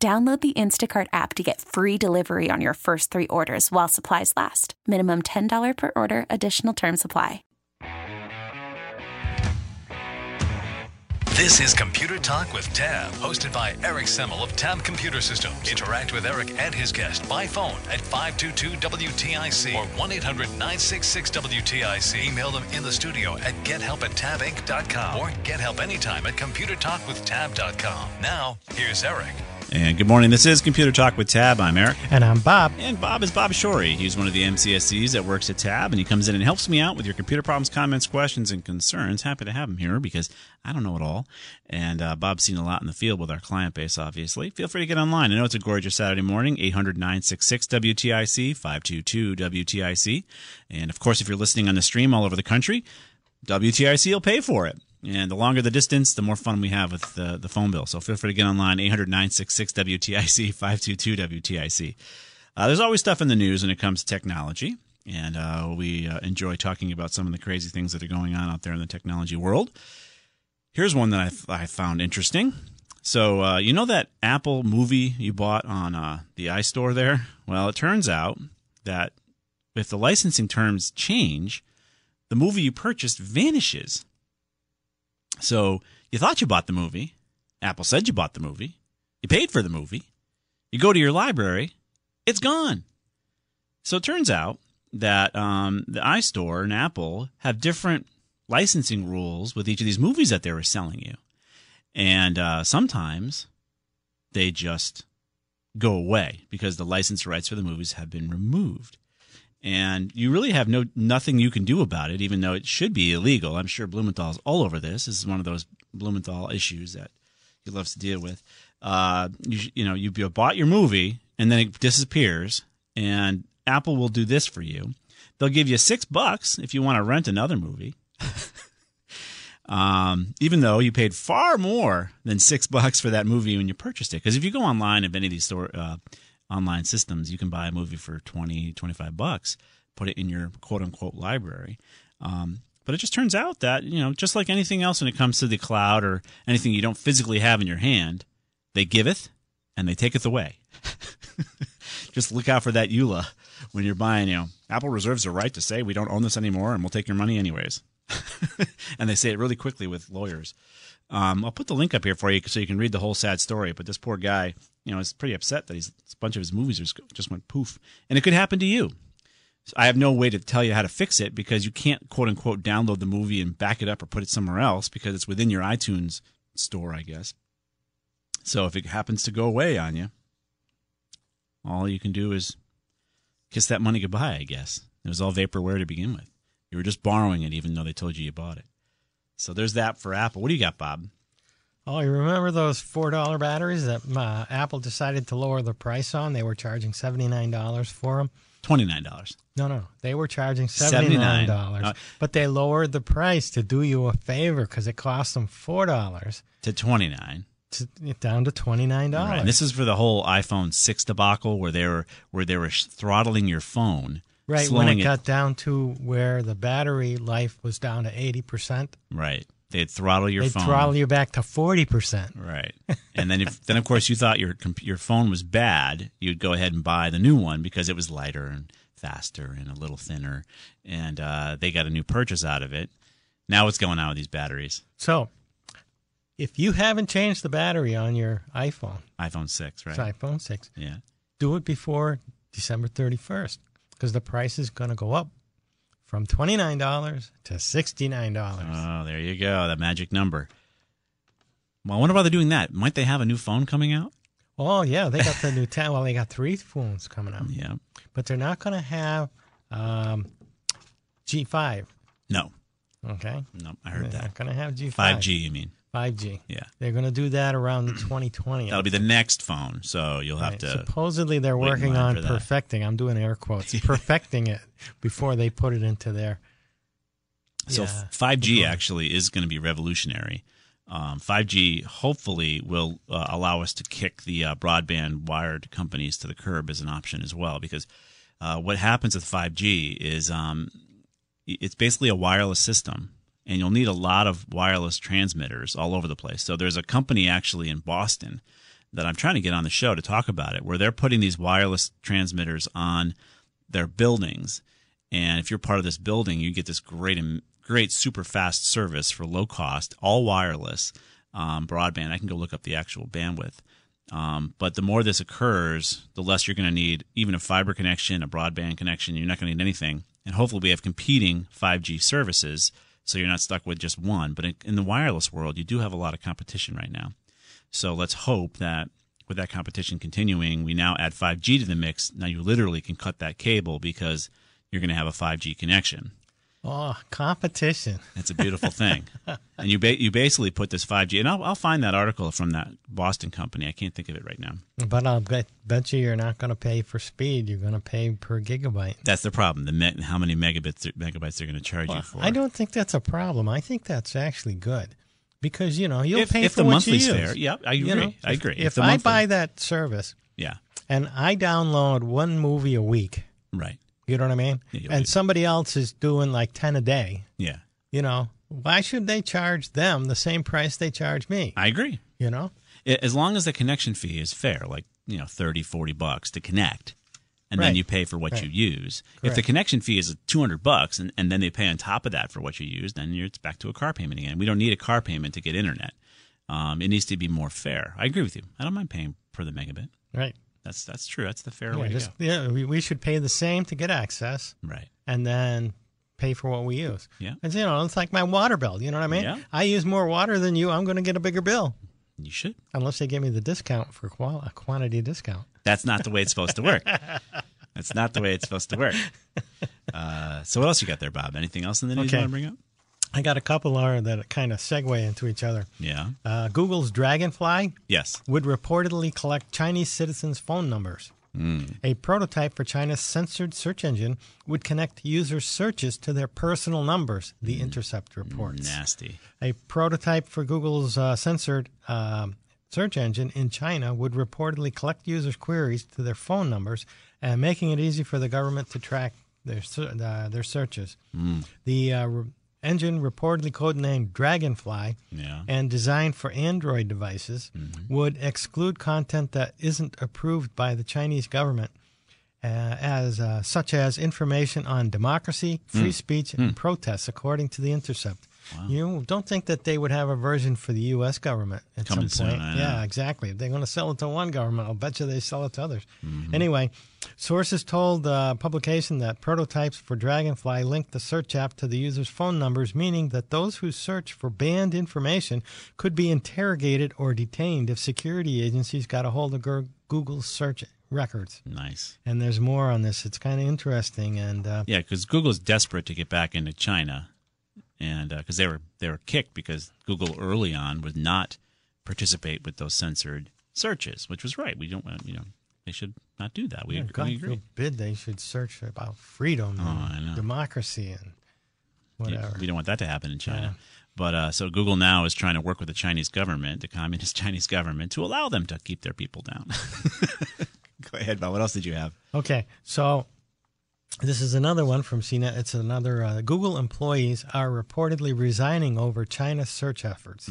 Download the Instacart app to get free delivery on your first three orders while supplies last. Minimum $10 per order, additional term supply. This is Computer Talk with Tab, hosted by Eric Semmel of Tab Computer Systems. Interact with Eric and his guest by phone at 522-WTIC or 1-800-966-WTIC. Email them in the studio at gethelp at tabinc.com or get help anytime at computertalkwithtab.com. Now, here's Eric. And good morning. This is Computer Talk with Tab. I'm Eric. And I'm Bob. And Bob is Bob Shorey. He's one of the MCSEs that works at Tab, and he comes in and helps me out with your computer problems, comments, questions, and concerns. Happy to have him here because I don't know it all. And uh, Bob's seen a lot in the field with our client base, obviously. Feel free to get online. I know it's a gorgeous Saturday morning, 800 966 WTIC, 522 WTIC. And of course, if you're listening on the stream all over the country, WTIC will pay for it. And the longer the distance, the more fun we have with the, the phone bill. So feel free to get online, 800 966 WTIC, 522 WTIC. Uh, there's always stuff in the news when it comes to technology. And uh, we uh, enjoy talking about some of the crazy things that are going on out there in the technology world. Here's one that I, I found interesting. So, uh, you know that Apple movie you bought on uh, the iStore there? Well, it turns out that if the licensing terms change, the movie you purchased vanishes. So you thought you bought the movie. Apple said you bought the movie. You paid for the movie. You go to your library. It's gone. So it turns out that um, the iStore and Apple have different licensing rules with each of these movies that they were selling you. And uh, sometimes they just go away because the license rights for the movies have been removed and you really have no nothing you can do about it, even though it should be illegal. I'm sure Blumenthal's all over this. This is one of those Blumenthal issues that he loves to deal with. Uh, you, you know, you bought your movie and then it disappears, and Apple will do this for you. They'll give you six bucks if you want to rent another movie. um, even though you paid far more than six bucks for that movie when you purchased it. Because if you go online of any of these store, uh, online systems, you can buy a movie for 20, 25 bucks, put it in your quote unquote library. Um, but it just turns out that, you know, just like anything else when it comes to the cloud or anything you don't physically have in your hand, they giveth and they taketh away. just look out for that EULA when you're buying, you know, Apple reserves the right to say we don't own this anymore and we'll take your money anyways. and they say it really quickly with lawyers. Um, I'll put the link up here for you so you can read the whole sad story. But this poor guy, you know, is pretty upset that he's a bunch of his movies just, went poof, and it could happen to you. So I have no way to tell you how to fix it because you can't quote unquote download the movie and back it up or put it somewhere else because it's within your iTunes store, I guess. So if it happens to go away on you, all you can do is kiss that money goodbye, I guess. It was all vaporware to begin with. You were just borrowing it even though they told you you bought it. So there's that for Apple. What do you got, Bob? Oh, you remember those four dollar batteries that uh, Apple decided to lower the price on? They were charging seventy nine dollars for them. Twenty nine dollars. No, no, they were charging seventy nine dollars, uh, but they lowered the price to do you a favor because it cost them four dollars to twenty nine. To, down to twenty nine dollars. Right. This is for the whole iPhone six debacle where they were where they were throttling your phone Right when it, it got down to where the battery life was down to eighty percent. Right. They'd throttle your They'd phone. throttle you back to forty percent. Right. And then if then of course you thought your your phone was bad, you'd go ahead and buy the new one because it was lighter and faster and a little thinner, and uh, they got a new purchase out of it. Now what's going on with these batteries? So, if you haven't changed the battery on your iPhone, iPhone six, right? It's iPhone six. Yeah. Do it before December thirty first because the price is going to go up from $29 to $69. Oh, there you go. That magic number. Well, I wonder why they're doing that. Might they have a new phone coming out? Oh, yeah. They got the new 10. Well, they got three phones coming out. Yeah. But they're not going to have um, G5. No. Okay. No, I heard they're that. not going to have G5. 5G, you mean? 5G. Yeah. They're going to do that around 2020. That'll be the next phone, so you'll have Right. to. Supposedly they're working on perfecting. I'm doing air quotes. perfecting it before they put it into their. So Yeah. five G actually is going to be revolutionary. Um, 5G hopefully will uh, allow us to kick the uh, broadband wired companies to the curb as an option as well. Because uh, what happens with 5G is um, it's basically a wireless system, and you'll need a lot of wireless transmitters all over the place. So there's a company actually in Boston that I'm trying to get on the show to talk about it, where they're putting these wireless transmitters on their buildings. And if you're part of this building, you get this great, great, super fast service for low cost, all wireless um, broadband. I can go look up the actual bandwidth. Um, but the more this occurs, the less you're going to need even a fiber connection, a broadband connection. You're not going to need anything. And hopefully, we have competing 5G services, so you're not stuck with just one. But in, in the wireless world, you do have a lot of competition right now. So let's hope that with that competition continuing, we now add 5G to the mix. Now you literally can cut that cable because you're going to have a 5G connection. Oh, competition. It's a beautiful thing. and you ba- you basically put this 5G, and I'll, I'll find that article from that Boston company. I can't think of it right now. But I'll bet, bet you you're not going to pay for speed. You're going to pay per gigabyte. That's the problem. The me- how many megabits megabytes they're going to charge you for. I don't think that's a problem. I think that's actually good because you know you'll If, pay if for the what monthly's you use. fair, yeah, I agree. You know, I agree. If, the I monthly- buy that service yeah, and I download one movie a week, right, you know what I mean, Yeah, and somebody else is doing like ten a day, yeah, you know, why should they charge them the same price they charge me? I agree. You know, As long as the connection fee is fair, like you know, 30, 40 bucks to connect, and then you pay for what Right. you use. If the connection fee is two hundred bucks, and, and then they pay on top of that for what you use, then you're, it's back to a car payment again. We don't need a car payment to get internet. Um, it needs to be more fair. I agree with you. I don't mind paying for the megabit. right? That's that's true. That's the fair Yeah, way to just, yeah, we, we should pay the same to get access. Right. and then pay for what we use. Yeah. And you know, it's like my water bill. You know what I mean? Yeah. I use more water than you. I'm going to get a bigger bill You should. unless they give me the discount for qual- a quantity discount. That's not the way it's supposed to work. That's not the way it's supposed to work. Uh, so what else you got there, Bob? Anything else in the news Okay. you want to bring up? I got a couple more that kind of segue into each other. Yeah. Uh, Google's Dragonfly Yes. would reportedly collect Chinese citizens' phone numbers. A prototype for China's censored search engine would connect users' searches to their personal numbers, The Intercept reports. Nasty. A prototype for Google's uh, censored um search engine in China would reportedly collect users' queries to their phone numbers, and making it easy for the government to track their uh, their searches. The uh, engine, reportedly codenamed Dragonfly, Yeah. and designed for Android devices, would exclude content that isn't approved by the Chinese government, uh, as uh, such as information on democracy, free speech, and protests, according to the Intercept. You don't think that they would have a version for the U.S. government at Coming some point? soon, yeah, exactly. If they're going to sell it to one government, I'll bet you they sell it to others. Mm-hmm. Anyway, sources told the publication that prototypes for Dragonfly link the search app to the user's phone numbers, meaning that those who search for banned information could be interrogated or detained if security agencies got a hold of Google's search records. Nice. And there's more on this. It's kind of interesting. And uh, Yeah, because Google's desperate to get back into China, and because they were they were kicked because Google early on would not participate with those censored searches, which was right. We don't want you know they should not do that. We, yeah. God we agree. forbid they should search about freedom Oh, and democracy and Yeah, whatever. we don't want that to happen in China. Yeah. But uh, so Google now is trying to work with the Chinese government, the communist Chinese government, to allow them to keep their people down. Go ahead, Bob. What else did you have? Okay, so this is another one from CNET. It's another uh, Google employees are reportedly resigning over China's search efforts.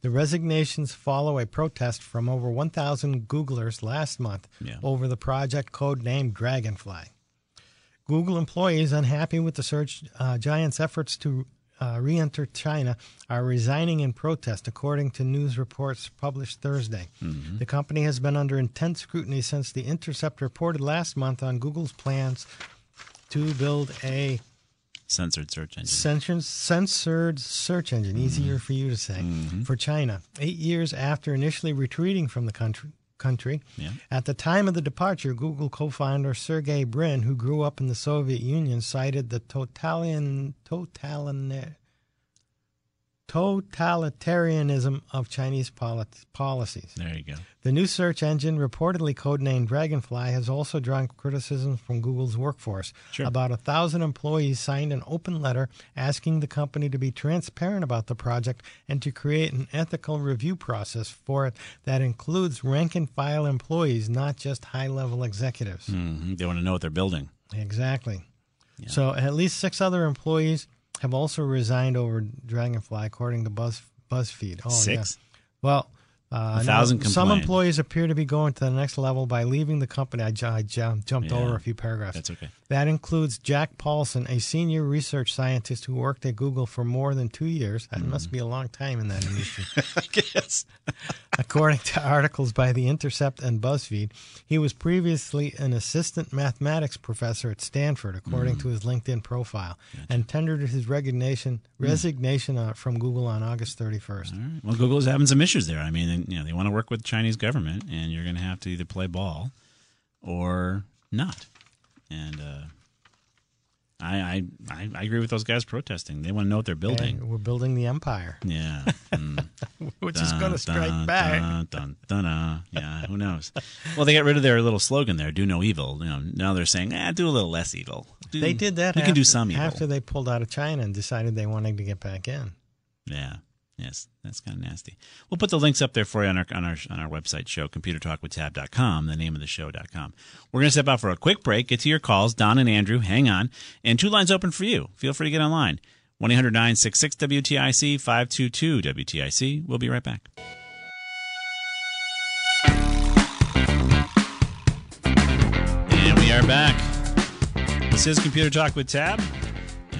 The resignations follow a protest from over 1,000 Googlers last month Yeah. over the project code named Dragonfly. Google employees unhappy with the search uh, giant's efforts to uh, re enter China are resigning in protest, according to news reports published Thursday. The company has been under intense scrutiny since The Intercept reported last month on Google's plans to build a Censored search engine. censored, censored search engine, easier mm-hmm. for you to say, mm-hmm. for China. Eight years after initially retreating from the country, country Yeah. at the time of the departure, Google co-founder Sergey Brin, who grew up in the Soviet Union, cited the totalitarian, totalitarian, totalitarianism of Chinese poli- policies. There you go. The new search engine, reportedly codenamed Dragonfly, has also drawn criticism from Google's workforce. Sure. About a thousand employees signed an open letter asking the company to be transparent about the project and to create an ethical review process for it that includes rank and file employees, not just high level executives. hmm They want to know what they're building. Exactly. So at least six other employees have also resigned over Dragonfly, according to Buzz BuzzFeed. Oh, Six? Yeah. Well, uh, thousand now, some employees appear to be going to the next level by leaving the company. I, I jumped Yeah. over a few paragraphs. That's okay. That includes Jack Poulson, a senior research scientist who worked at Google for more than two years. That Mm. must be a long time in that industry. yes. According to articles by The Intercept and BuzzFeed, he was previously an assistant mathematics professor at Stanford, according Mm. to his LinkedIn profile, and tendered his resignation resignation uh, from Google on August 31st. All right. Well, Google is having some issues there. I mean, you know, they want to work with the Chinese government, and you're going to have to either play ball or not. And uh, I, I, I, agree with those guys protesting. They want to know what they're building. And we're building the empire, Yeah. Mm. which is going to strike dun, back. Dun, dun, dun, dun. Yeah, who knows? Well, they got rid of their little slogan there, "Do no evil." You know, now they're saying, "Ah, do a little less evil." Do- They did that. You after, can do some evil. after they pulled out of China and decided they wanted to get back in. Yeah. Yes, that's kind of nasty. We'll put the links up there for you on our on our on our website show, computertalkwithtab.com, the name of the show.com. We're going to step out for a quick break, get to your calls. Don and Andrew, hang on. And two lines open for you. Feel free to get online. 1 800 966 WTIC 522 WTIC. We'll be right back. And we are back. This is Computer Talk with Tab.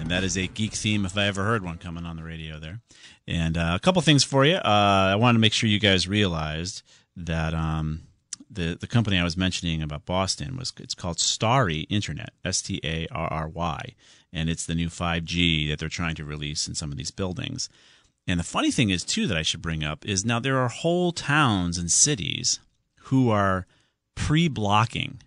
And that is a geek theme if I ever heard one coming on the radio there. And uh, a couple things for you. Uh, I wanted to make sure you guys realized that um, the the company I was mentioning about Boston was it's called Starry Internet, S T A R R Y, and it's the new 5G that they're trying to release in some of these buildings. And the funny thing is too that I should bring up is now there are whole towns and cities who are pre-blocking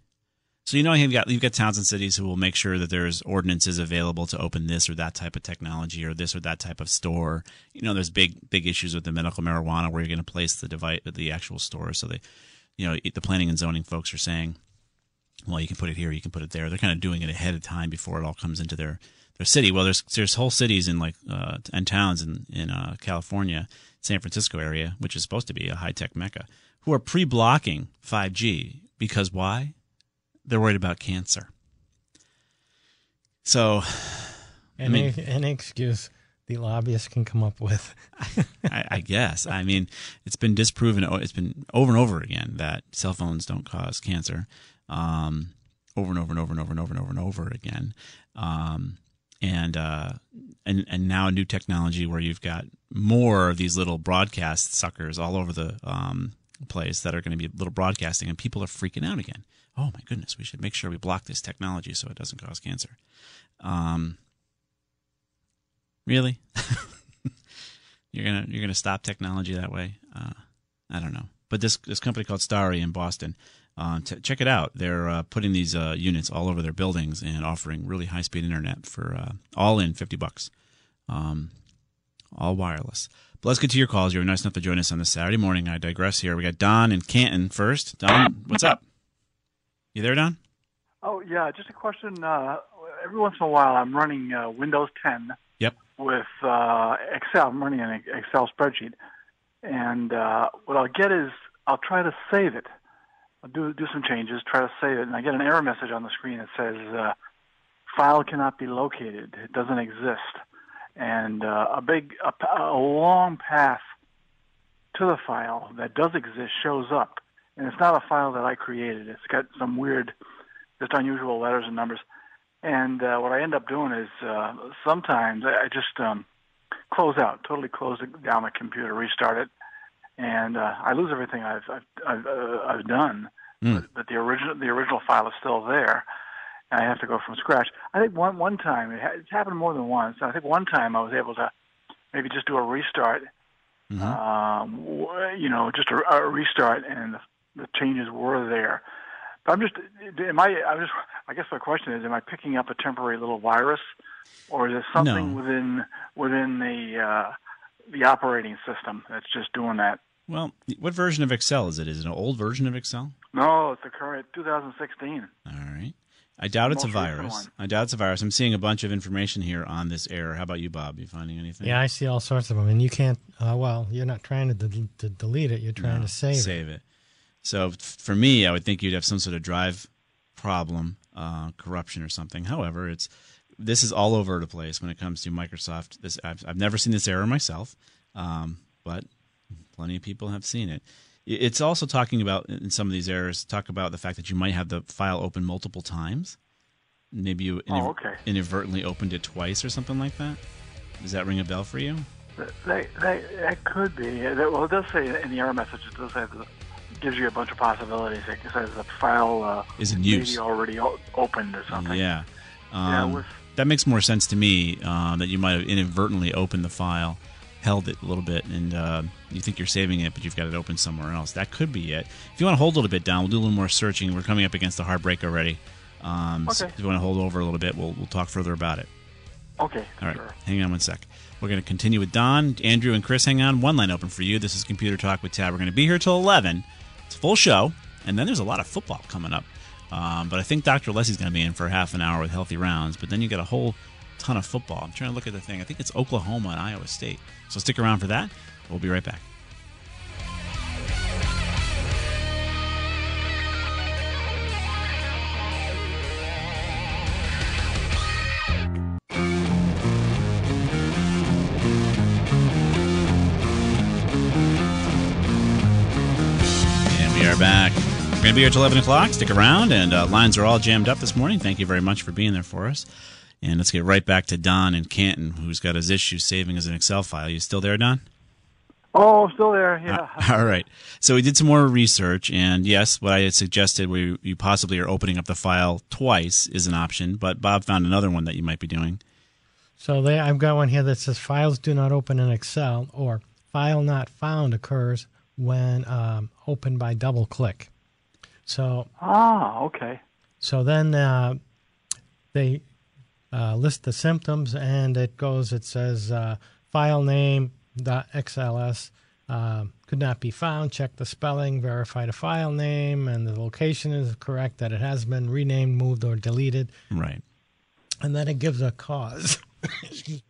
so you know you've got you've got towns and cities who will make sure that there's ordinances available to open this or that type of technology or this or that type of store. You know, there's big big issues with the medical marijuana where you're going to place the device the actual store. So they, you know, the planning and zoning folks are saying, well, you can put it here, you can put it there. They're kind of doing it ahead of time before it all comes into their their city. Well, there's there's whole cities in like uh, and towns in in uh, California, San Francisco area, which is supposed to be a high tech mecca, who are pre blocking 5G because why? They're worried about cancer. So, Any, mean- any excuse the lobbyists can come up with. I, I guess I mean it's been disproven. It's been over and over again that cell phones don't cause cancer. Um, over and over and over and over and over and over and over again. Um, and uh, and and now a new technology where you've got more of these little broadcast suckers all over the um, place that are going to be little broadcasting, and people are freaking out again. Oh my goodness, we should make sure we block this technology so it doesn't cause cancer. Um, really? you're gonna you're gonna stop technology that way? Uh, I don't know. But this this company called Starry in Boston, uh, t- check it out. They're uh, putting these uh, units all over their buildings and offering really high speed internet for uh, all in fifty bucks, um, all wireless. But let's get to your calls. You're nice enough to join us on this Saturday morning. I digress here. We got Don in Canton first. Don, what's up? You there, Don? Oh yeah, just a question. Uh, every once in a while, I'm running uh, Windows 10 Yep. with uh, Excel. I'm running an Excel spreadsheet, and uh, what I'll get is I'll try to save it. I'll do do some changes, try to save it, and I get an error message on the screen that says uh, file cannot be located. It doesn't exist, and uh, a big a, a long path to the file that does exist shows up, and it's not a file that I created. It's got some weird, just unusual letters and numbers. And uh, what I end up doing is uh, sometimes I just um, close out, totally close down the computer, restart it, and uh, I lose everything I've I've I've, uh, I've done. But, but the original the original file is still there, and I have to go from scratch. I think one one time it ha- it's happened more than once. I think one time I was able to maybe just do a restart Mhm. um, you know, just a, a restart, and the, the changes were there. But I'm just, am I? I'm just, I guess my question is, am I picking up a temporary little virus, or is it something No. within within the uh, the operating system that's just doing that. Well, what version of Excel is it? Is it an old version of Excel? No, it's the current 2016. All right. I doubt it's a virus. I doubt it's a virus. I'm seeing a bunch of information here on this error. How about you, Bob? You finding anything? Yeah, I see all sorts of them, and you can't. Uh, well, you're not trying to, del- to delete it. You're trying No, to save, it. save it. So for me, I would think you'd have some sort of drive problem, uh, corruption or something. However, it's this is all over the place when it comes to Microsoft. This I've, I've never seen this error myself, um, but plenty of people have seen it. It's also talking about in some of these errors talk about the fact that you might have the file open multiple times. Maybe you Oh, okay. inadvertently opened it twice or something like that. Does that ring a bell for you? That, that, that could be. Well, it does say in the error message, it does say that gives you a bunch of possibilities. It says the file uh, Is in maybe use. already o- opened or something. Yeah. Yeah, Um, with- that makes more sense to me uh, that you might have inadvertently opened the file, held it a little bit, and uh, you think you're saving it, but you've got it open somewhere else. That could be it. If you want to hold a little bit down, we'll do a little more searching. We're coming up against the hard break already. Um, so Okay. if you want to hold over a little bit, we'll, we'll talk further about it. Okay. All right, Sure. hang on one sec. We're going to continue with Don, Andrew, and Chris. Hang on. One line open for you. This is Computer Talk with Tab. We're going to be here till 11. It's a full show, and then there's a lot of football coming up. Um, but I think Dr. Alessi's going to be in for half an hour with healthy rounds. But then you got a whole ton of football. I'm trying to look at the thing. I think it's Oklahoma and Iowa State. So stick around for that. We'll be right back. And we are back. We're going to be here till 11 o'clock. Stick around, and uh, lines are all jammed up this morning. Thank you very much for being there for us. And let's get right back to Don in Canton, who's got his issue saving as an Excel file. You still there, Don? Oh, still there. Yeah. All right. So we did some more research, and yes, what I had suggested, where you- you possibly are opening up the file twice, is an option. But Bob found another one that you might be doing. So they, I've got one here that says files do not open in Excel or file not found occurs when um, opened by double click. So Ah, okay. so then uh, they uh, list the symptoms and it goes. It says uh, file name .xls uh, could not be found. Check the spelling. Verify the file name and the location is correct. That it has been renamed, moved, or deleted. Right. and then it gives a cause.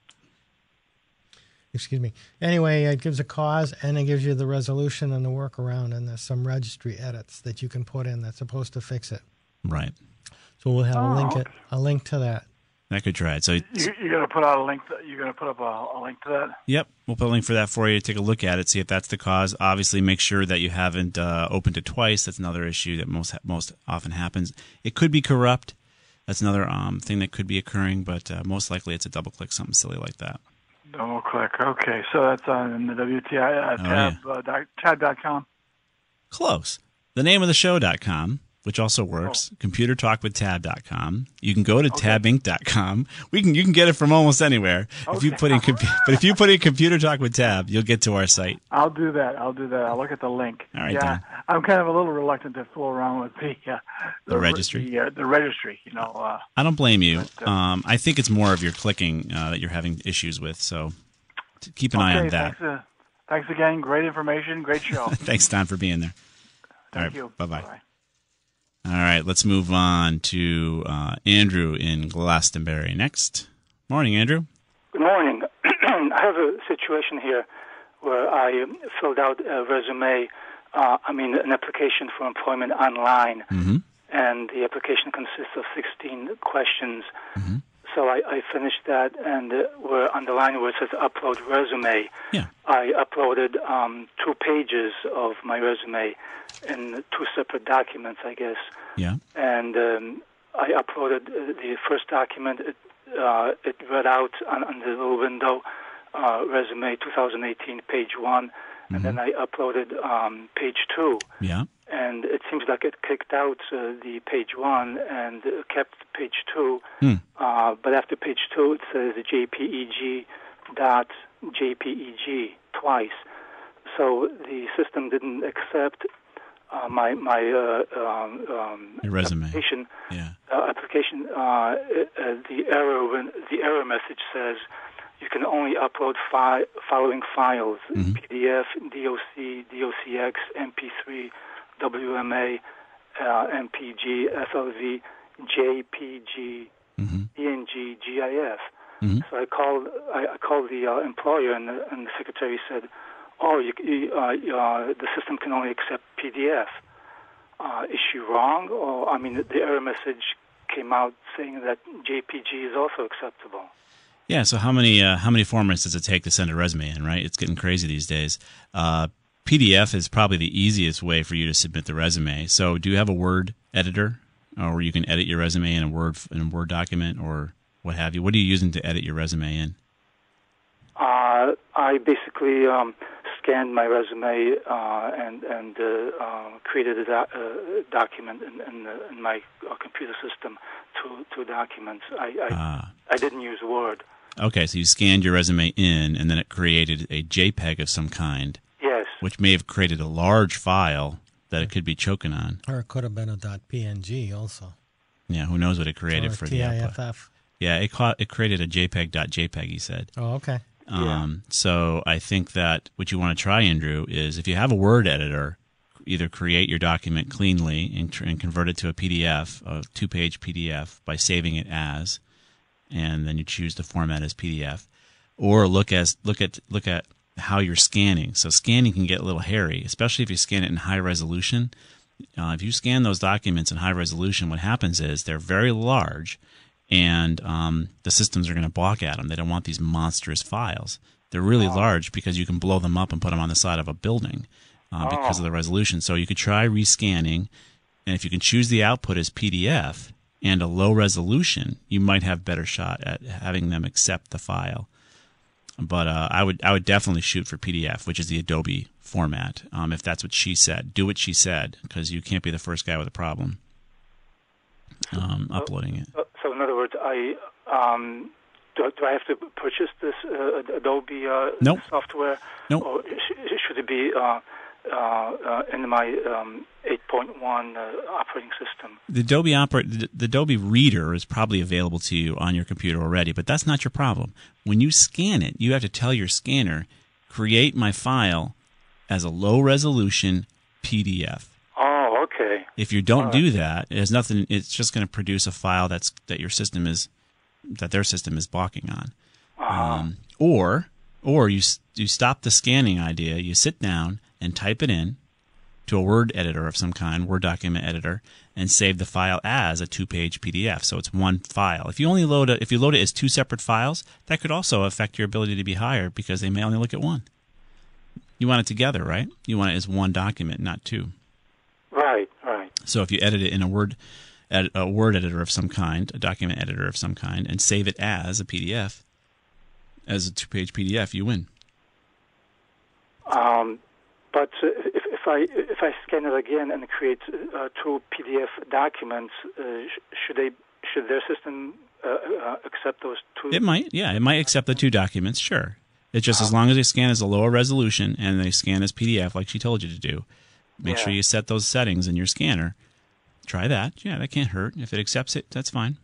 Excuse me. Anyway, it gives a cause and it gives you the resolution and the workaround, and there's some registry edits that you can put in that's supposed to fix it. Right. So we'll have a Oh, link okay. a link to that. I could try it. So, You, you're gonna put out a link. To, you're gonna put up a, a link to that. yep, we'll put a link for that for you. To take a look at it, see if that's the cause. Obviously, make sure that you haven't uh, opened it twice. That's another issue that most most often happens. It could be corrupt. That's another um, thing that could be occurring, but uh, most likely it's a double click, something silly like that. Double click. Okay, so that's on the WTI uh, Oh, tab uh, dot, tab.com. Close. The name of the show.com, which also works, computertalkwithtab.com. You can go to tabinc.com. We can you can get it from almost anywhere. If you put in but if you put in computer talk with tab, you'll get to our site. I'll do that. I'll do that. I'll look at the link. All right, yeah, Don. I'm kind of a little reluctant to fool around with the uh, The registry? The, uh, the registry. You know. Uh, I don't blame you. But, uh, Um, I think it's more of your clicking uh, that you're having issues with. So keep an eye on that. Thanks, uh, thanks again. Great information. Great show. Thanks, Don, for being there. Thank right, you. bye-bye. Bye. All right, let's move on to uh, Andrew in Glastonbury next. Morning, Andrew. Good morning. I have a situation here where I um, filled out a resume, uh, I mean, an application for employment online, Mm-hmm. and the application consists of 16 questions. So I, I finished that, and uh, we're on the line where it says upload resume. Yeah. I uploaded um, two pages of my resume in two separate documents, I guess Yeah. and um, I uploaded uh, the first document. It, uh, it read out on, on the little window, uh, resume 2018, page one, and then I uploaded um, page two. Yeah. And it seems like it kicked out uh, the page one and uh, kept page two. Hmm. Uh, but after page two, it says JPEG dot JPEG twice. So the system didn't accept uh, my my uh, um, um, resume. application. Yeah. Uh, application. Uh, uh, the error when the error message says you can only upload fi- following files: Mhm. PDF, DOC, DOCX, MP3, WMA, uh, MPG, FLV, JPG, Mhm. PNG, GIF. Mhm. So I called I, I called the uh, employer, and the, and the secretary said, "Oh, you, you, uh, you, uh, the system can only accept PDF." Uh, is she wrong? Or I mean, the, the error message came out saying that JPG is also acceptable. Yeah. So how many uh, how many formats does it take to send a resume in? Right. It's getting crazy these days. Uh, PDF is probably the easiest way for you to submit the resume. So do you have a Word editor, or you can edit your resume in a Word in a Word document, or what have you? What are you using to edit your resume in? Uh, I basically um, scanned my resume uh, and and uh, uh, created a do- uh, document in, in, the, in my uh, computer system, two two documents. I I, Ah. I didn't use Word. Okay, so you scanned your resume in, and then it created a JPEG of some kind. Which may have created a large file that it could be choking on. Or it could have been a .png also. Yeah, who knows what it created or for the output? TIFF. Yeah, it caught, it created a JPEG.jpg. He said. Oh, okay. Um, so I think that what you want to try, Andrew, is if you have a Word editor, either create your document cleanly and, tr- and convert it to a PDF, a two-page PDF, by saving it as, and then you choose the format as PDF, or look as look at look at how you're scanning. So scanning can get a little hairy, especially if you scan it in high resolution. Uh, if you scan those documents in high resolution, what happens is they're very large, and um, the systems are going to balk at them. They don't want these monstrous files. They're really large because you can blow them up and put them on the side of a building uh, because of the resolution. So you could try rescanning, and if you can choose the output as PDF and a low resolution, you might have better shot at having them accept the file. But uh, I would I would definitely shoot for PDF, which is the Adobe format. Um, if that's what she said, do what she said because you can't be the first guy with a problem um, uploading it. So, so in other words, I um, do, do I have to purchase this uh, Adobe uh, Nope. software? Nope. Or sh- should it be uh, uh, uh, in my um, 8.1 uh, operating system? The Adobe Opera, the, the Adobe Reader is probably available to you on your computer already, but that's not your problem. When you scan it, you have to tell your scanner, create my file as a low resolution PDF. Oh, okay. If you don't do that, it has nothing. It's just going to produce a file that's that your system is that their system is balking on. Um, or or you you stop the scanning idea. You sit down and type it in to a Word editor of some kind, Word document editor, and save the file as a two-page PDF. So it's one file. If you only load it, if you load it as two separate files, that could also affect your ability to be hired because they may only look at one. You want it together, right? You want it as one document, not two. Right, right. So if you edit it in a Word, a Word editor of some kind, a document editor of some kind, and save it as a PDF, as a two-page PDF, you win. Um, but uh, if, if I if I scan it again and create uh, two PDF documents, uh, sh- should they should their system uh, uh, accept those two? It might, yeah, it might accept the two documents, sure. It's just as long as they scan as a lower resolution and they scan as PDF, like she told you to do. Make sure you set those settings in your scanner. Try that. Yeah, that can't hurt. If it accepts it, that's fine.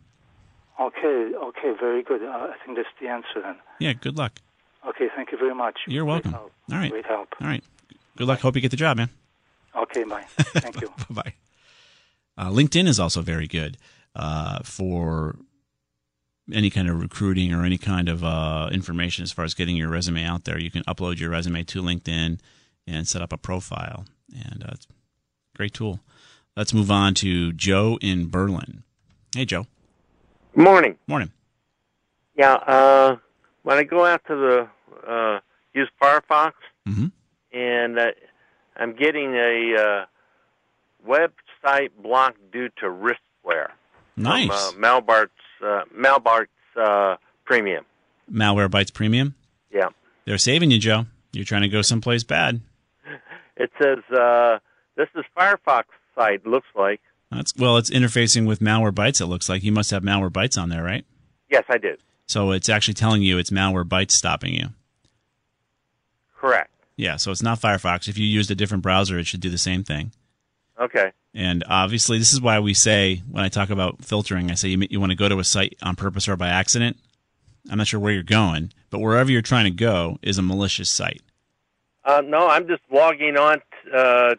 Okay, okay, very good. Uh, I think that's the answer then. Yeah, good luck. Okay, thank you very much. You're welcome. All right. Great help. All right. Good luck. Hope you get the job, man. Okay, bye. Thank you. Bye bye. Uh, LinkedIn is also very good uh, for any kind of recruiting or any kind of uh, information as far as getting your resume out there. You can upload your resume to LinkedIn and set up a profile, and uh, it's a great tool. Let's move on to Joe in Berlin. Hey, Joe. Morning. Morning. Yeah, uh, when I go out to the uh, use Firefox, hmm and uh, I'm getting a uh, website block due to riskware. Nice. From, uh, Malbart's uh, Malbart's uh, Premium. Malwarebytes Premium. Yeah. They're saving you, Joe. You're trying to go someplace bad. It says uh, this is Firefox site. Looks like. That's well, it's interfacing with Malwarebytes. It looks like you must have Malwarebytes on there, right? Yes, I did. So it's actually telling you it's Malwarebytes stopping you. Correct. Yeah, so it's not Firefox. If you used a different browser, it should do the same thing. Okay. And obviously, this is why we say when I talk about filtering, I say you, you want to go to a site on purpose or by accident. I'm not sure where you're going, but wherever you're trying to go is a malicious site. Uh, no, I'm just logging on. T- uh,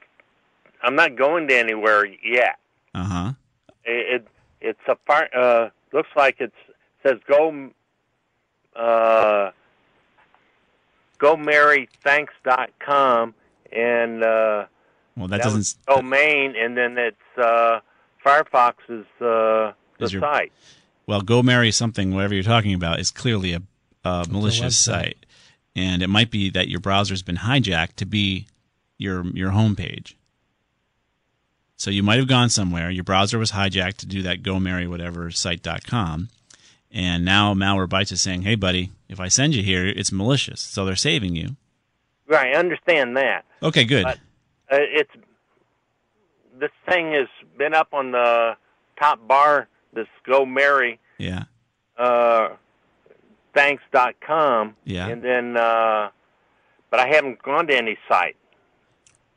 I'm not going to anywhere yet. Uh huh. It, it it's a part. Uh, looks like it's says go. Uh, go marry thanks.com and uh, Well, that, that doesn't. domain, and then it's uh, Firefox is uh, the Is your- site. well, go marry something. Whatever you're talking about is clearly a, a malicious website. site, and it might be that your browser's been hijacked to be your your homepage. So you might have gone somewhere. Your browser was hijacked to do that go marry whatever site.com. And now Malwarebytes is saying, hey, buddy, if I send you here, it's malicious. So they're saving you. Right, I understand that. Okay, good. But- Uh, it's this thing has been up on the top bar. This go marry yeah. uh, thanks.com. Yeah. And then, uh, but I haven't gone to any site.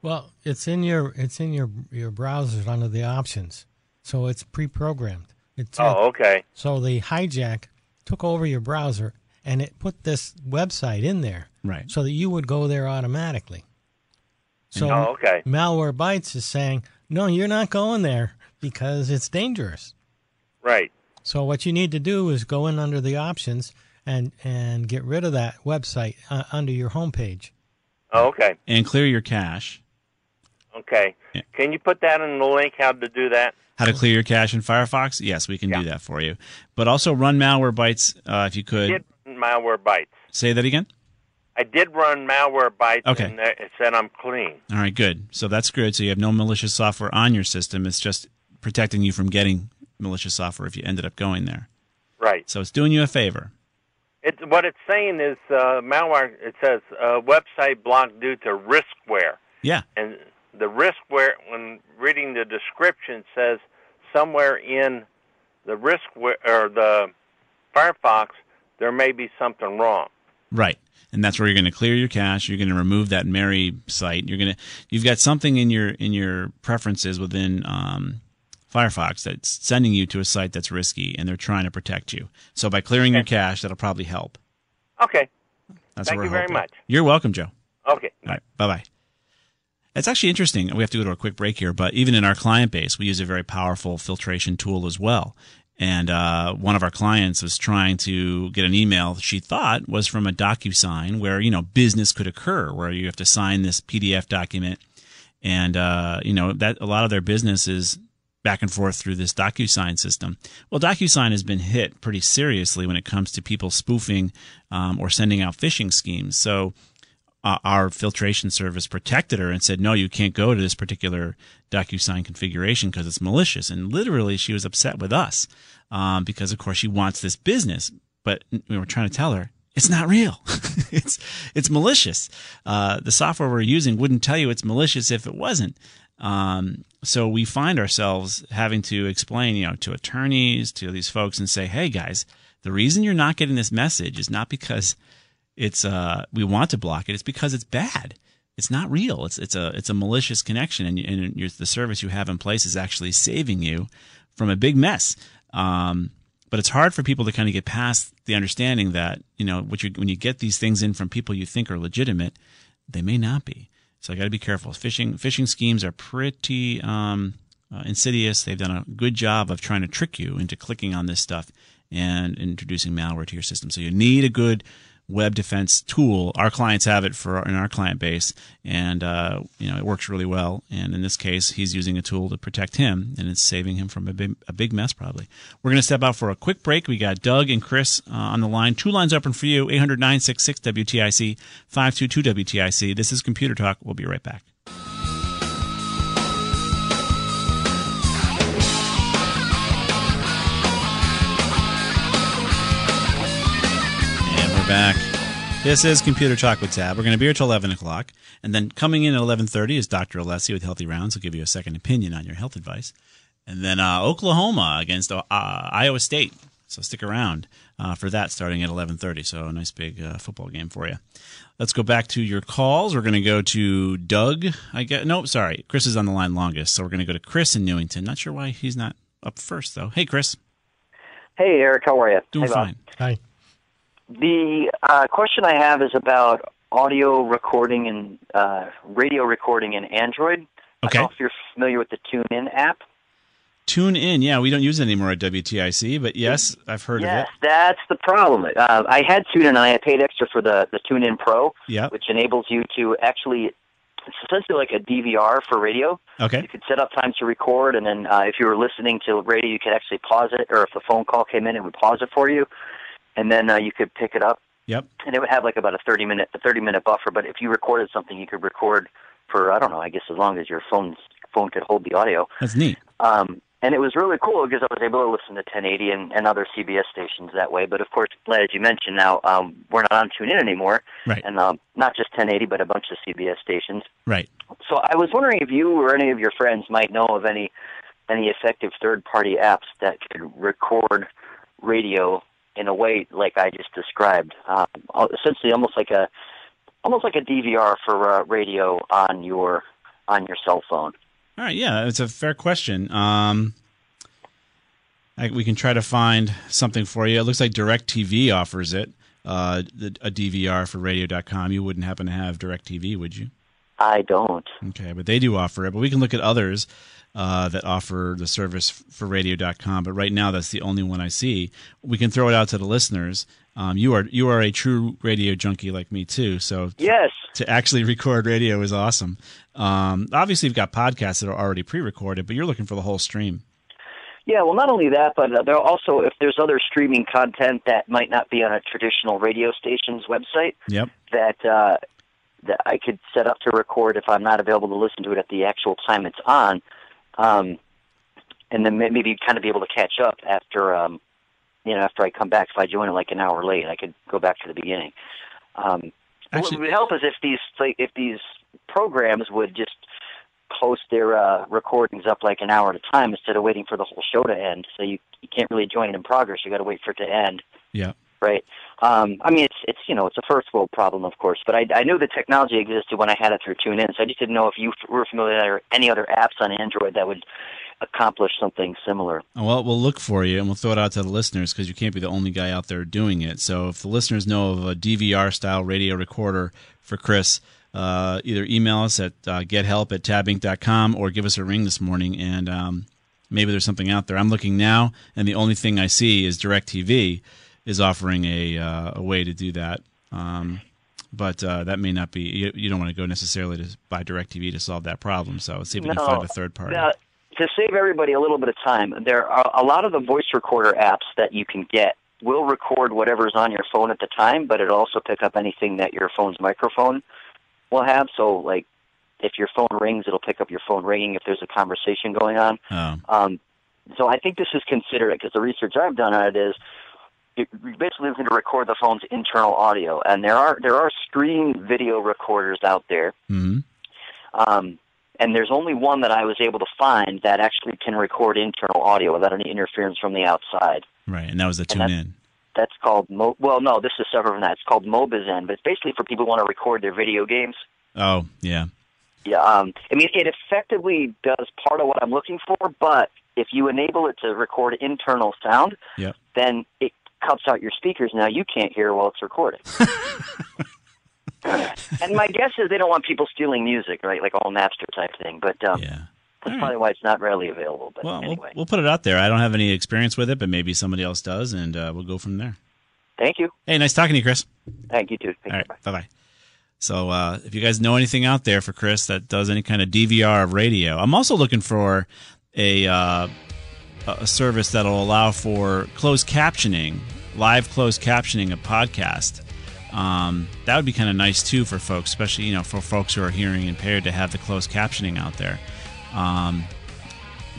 Well, it's in your it's in your your browsers under the options, so it's pre-programmed. It's Oh, okay. so the hijack took over your browser and it put this website in there, Right. so that you would go there automatically. So Oh, okay. Malwarebytes is saying, no, you're not going there because it's dangerous. Right. So what you need to do is go in under the options and and get rid of that website uh, under your homepage. Oh, okay. And clear your cache. Okay. Yeah. Can you put that in the link how to do that? How to clear your cache in Firefox? Yes, we can do that for you. But also run Malwarebytes uh, if you I could. did run Malwarebytes. Say that again. I did run Malwarebytes, Okay. and it said I'm clean. All right, good. So that's good. So you have no malicious software on your system. It's just protecting you from getting malicious software if you ended up going there. Right. So it's doing you a favor. It, what it's saying is uh, malware. It says uh, website blocked due to riskware, Yeah. and the risk where When reading the description, says somewhere in the riskware or the Firefox there may be something wrong. Right. And that's where you're going to clear your cache. You're going to remove that Mary site. You're going to you've got something in your in your preferences within um, Firefox that's sending you to a site that's risky, and they're trying to protect you. So by clearing your cache, that'll probably help. Okay. That's Thank you very hoping. much. You're welcome, Joe. Okay. All right. Bye bye. It's actually interesting. We have to go to a quick break here, but even in our client base, we use a very powerful filtration tool as well. And uh, one of our clients was trying to get an email she thought was from a DocuSign where, you know, business could occur, where you have to sign this PDF document. And, uh, you know, that a lot of their business is back and forth through this DocuSign system. Well, DocuSign has been hit pretty seriously when it comes to people spoofing um, or sending out phishing schemes. So, uh, our filtration service protected her and said, no, you can't go to this particular DocuSign configuration because it's malicious. And literally, she was upset with us um, because, of course, she wants this business. But we were trying to tell her it's not real. it's it's malicious. Uh, the software we're using wouldn't tell you it's malicious if it wasn't. Um, so we find ourselves having to explain, you know, to attorneys, to these folks, and say, hey, guys, the reason you're not getting this message is not because it's uh we want to block it. It's because it's bad. It's not real. It's it's a it's a malicious connection and, and the service you have in place is actually saving you from a big mess. Um but it's hard for people to kind of get past the understanding that you know you when you get these things in from people you think are legitimate they may not be. So i got to be careful. Phishing phishing schemes are pretty um uh, insidious. They've done a good job of trying to trick you into clicking on this stuff and introducing malware to your system. So you need a good web defense tool. Our clients have it for in our client base, and uh, you know it works really well. And in this case, he's using a tool to protect him, and it's saving him from a big, a big mess. Probably. We're going to step out for a quick break. We got Doug and Chris uh, on the line. Two lines open for you: 800 966 WTIC 522 WTIC. This is Computer Talk. We'll be right back. Back. This is Computer Talk with Tab. We're going to be here till 11 o'clock. And then coming in at 11.30 is Dr. Alessi with Healthy Rounds. He'll give you a second opinion on your health advice. And then uh, Oklahoma against uh, Iowa State. So stick around uh, for that starting at 11.30. So a nice big uh, football game for you. Let's go back to your calls. We're going to go to Doug. I get nope. sorry. Chris is on the line longest. So we're going to go to Chris in Newington. Not sure why he's not up first, though. Hey, Chris. Hey, Eric, how are you? Doing hey, Bob. fine. Hi. The uh, question I have is about audio recording and uh, radio recording in Android. Okay. I don't know if you're familiar with the TuneIn app. Tune in. Yeah, we don't use it anymore at WTIC, but yes, I've heard yes, of it. Yes, that's the problem. Uh, I had TuneIn and I paid extra for the, the TuneIn Pro, Yeah. which enables you to actually, it's essentially like a DVR for radio. Okay. You could set up times to record, and then uh, if you were listening to radio, you could actually pause it, or if the phone call came in, it would pause it for you, and then uh, you could pick it up, Yep. and it would have like about a thirty minute a thirty minute buffer. But if you recorded something, you could record for I don't know, I guess as long as your phone phone could hold the audio. That's neat. Um, and it was really cool because I was able to listen to 1080 and, and other CBS stations that way. But of course, as you mentioned, now um, we're not on TuneIn anymore, Right. and um, not just 1080, but a bunch of CBS stations. Right. So I was wondering if you or any of your friends might know of any any effective third party apps that could record radio in a way like I just described, um, essentially almost like a almost like a DVR for uh, radio on your on your cell phone. All right. Yeah, it's a fair question. Um, I, we can try to find something for you. It looks like DirecTV offers it, uh, the, a DVR for radio.com. You wouldn't happen to have DirecTV, would you? I don't. Okay, but they do offer it. But we can look at others uh, that offer the service for radio.com. But right now, that's the only one I see. We can throw it out to the listeners. Um, you are you are a true radio junkie like me too. So Yes. to actually record radio is awesome. Um, obviously, you've got podcasts that are already pre-recorded, but you're looking for the whole stream. Yeah, well, not only that, but uh, there also if there's other streaming content that might not be on a traditional radio station's website Yep. that uh, that I could set up to record if I'm not available to listen to it at the actual time it's on, um, and then may- maybe kind of be able to catch up after um, you know after I come back. If I join it like an hour late, I could go back to the beginning. Um, Actually- what would help is if these like, if these programs would just post their uh, recordings up like an hour at a time instead of waiting for the whole show to end. So you you can't really join it in progress. You got to wait for it to end, Yeah. Right? Um, I mean, it's it's you know it's a first world problem, of course, but I I knew the technology existed when I had it through TuneIn, so I just didn't know if you were familiar with any other apps on Android that would accomplish something similar. Well, we'll look for you and we'll throw it out to the listeners because you can't be the only guy out there doing it. So if the listeners know of a DVR style radio recorder for Chris, uh, either email us at uh, gethelp at tabinc.com or give us a ring this morning and um, maybe there's something out there. I'm looking now and the only thing I see is DirecTV is offering a, uh, a way to do that. Um, but uh, that may not be, you, you don't want to go necessarily to buy DirecTV to solve that problem. So see if we can find a third party. Now, to save everybody a little bit of time, there are a lot of the voice recorder apps that you can get will record whatever's on your phone at the time, but it'll also pick up anything that your phone's microphone will have. So, like, if your phone rings, it'll pick up your phone ringing if there's a conversation going on. Oh. Um, so I think this is considered because the research I've done on it is you you basically looking to record the phone's internal audio, and there are there are screen video recorders out there. hmm Um, and there's only one that I was able to find that actually can record internal audio without any interference from the outside. Right. And that was the tune that's- in. That's called Mo. Well, no, this is separate from that. It's called Mobizen, but it's basically for people who want to record their video games. Oh, yeah. Yeah, um, I mean, it effectively does part of what I'm looking for, but if you enable it to record internal sound, Yep. then it cuts out your speakers. Now you can't hear while it's recording. and my guess is they don't want people stealing music, right? Like all Napster type thing. But um, Yeah. that's right. probably why it's not readily available. But Well, anyway, we'll, we'll put it out there. I don't have any experience with it, but maybe somebody else does, and uh, we'll go from there. thank you. Hey, nice talking to you, Chris. Thank you too. Thank All you. right, bye bye. So, uh, if you guys know anything out there for Chris that does any kind of DVR of radio, I'm also looking for a uh, a service that'll allow for closed captioning, live closed captioning of podcast. Um, that would be kind of nice too for folks, especially you know for folks who are hearing impaired to have the closed captioning out there. Um,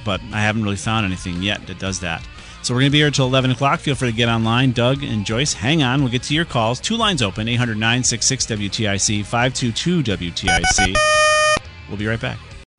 but I haven't really found anything yet that does that. So we're going to be here until 11 o'clock. Feel free to get online. Doug and Joyce, hang on. We'll get to your calls. Two lines open 800 966 WTIC, 522 WTIC. We'll be right back.